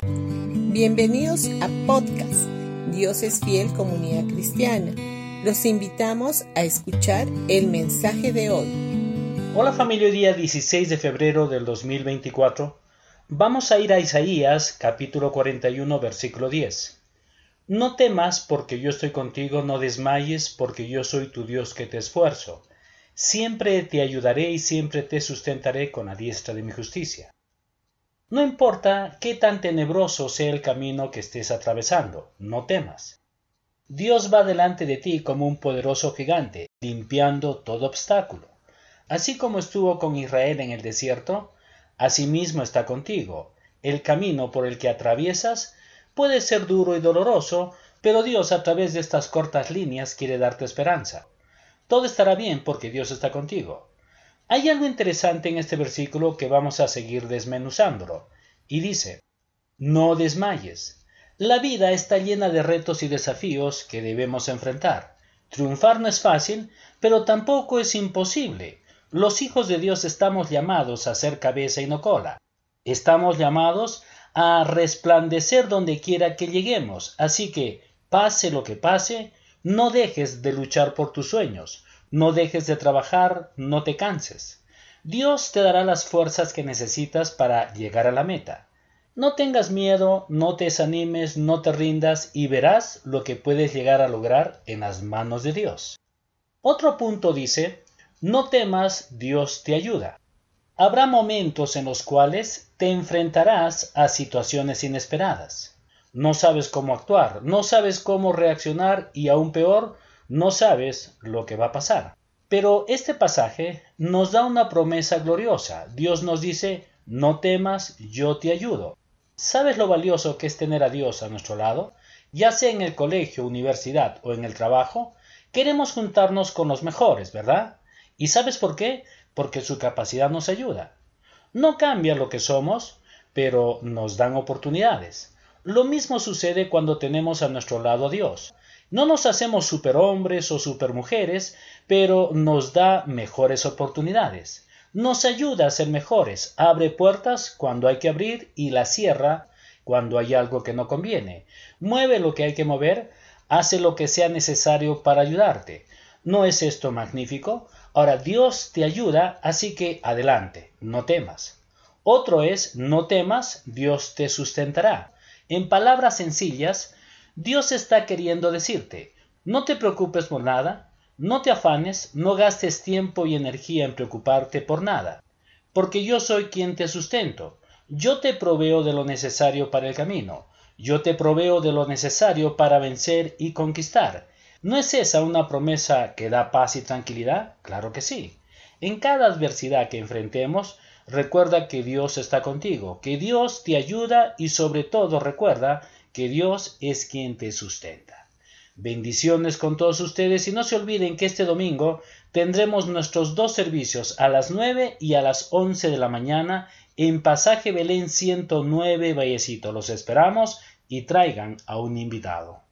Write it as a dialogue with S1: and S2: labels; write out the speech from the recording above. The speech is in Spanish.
S1: Bienvenidos a podcast Dios es fiel comunidad cristiana. Los invitamos a escuchar el mensaje de hoy.
S2: Hola familia, día 16 de febrero del 2024. Vamos a ir a Isaías capítulo 41 versículo 10. No temas porque yo estoy contigo, no desmayes porque yo soy tu Dios que te esfuerzo. Siempre te ayudaré y siempre te sustentaré con la diestra de mi justicia. No importa qué tan tenebroso sea el camino que estés atravesando, no temas. Dios va delante de ti como un poderoso gigante, limpiando todo obstáculo. Así como estuvo con Israel en el desierto, asimismo está contigo. El camino por el que atraviesas puede ser duro y doloroso, pero Dios a través de estas cortas líneas quiere darte esperanza. Todo estará bien porque Dios está contigo. Hay algo interesante en este versículo que vamos a seguir desmenuzándolo, y dice, no desmayes. La vida está llena de retos y desafíos que debemos enfrentar. Triunfar no es fácil, pero tampoco es imposible. Los hijos de Dios estamos llamados a ser cabeza y no cola. Estamos llamados a resplandecer donde quiera que lleguemos. Así que, pase lo que pase, no dejes de luchar por tus sueños, no dejes de trabajar, no te canses. Dios te dará las fuerzas que necesitas para llegar a la meta. No tengas miedo, no te desanimes, no te rindas y verás lo que puedes llegar a lograr en las manos de Dios. Otro punto dice, no temas, Dios te ayuda. Habrá momentos en los cuales te enfrentarás a situaciones inesperadas. No sabes cómo actuar, no sabes cómo reaccionar y aún peor, no sabes lo que va a pasar. Pero este pasaje nos da una promesa gloriosa. Dios nos dice, no temas, yo te ayudo. ¿Sabes lo valioso que es tener a Dios a nuestro lado? Ya sea en el colegio, universidad o en el trabajo, queremos juntarnos con los mejores, ¿verdad? ¿Y sabes por qué? Porque su capacidad nos ayuda. No cambia lo que somos, pero nos dan oportunidades. Lo mismo sucede cuando tenemos a nuestro lado a Dios. No nos hacemos superhombres o supermujeres, pero nos da mejores oportunidades. Nos ayuda a ser mejores, abre puertas cuando hay que abrir y las cierra cuando hay algo que no conviene. Mueve lo que hay que mover, hace lo que sea necesario para ayudarte. ¿No es esto magnífico? Ahora Dios te ayuda, así que adelante, no temas. Otro es, no temas, Dios te sustentará. En palabras sencillas, Dios está queriendo decirte, no te preocupes por nada, no te afanes, no gastes tiempo y energía en preocuparte por nada, porque yo soy quien te sustento, yo te proveo de lo necesario para el camino, yo te proveo de lo necesario para vencer y conquistar. ¿No es esa una promesa que da paz y tranquilidad? Claro que sí. En cada adversidad que enfrentemos, recuerda que Dios está contigo, que Dios te ayuda y sobre todo recuerda que Dios es quien te sustenta. Bendiciones con todos ustedes y no se olviden que este domingo tendremos nuestros dos servicios a las 9 y a las 11 de la mañana en Pasaje Belén 109 Vallecito. Los esperamos y traigan a un invitado.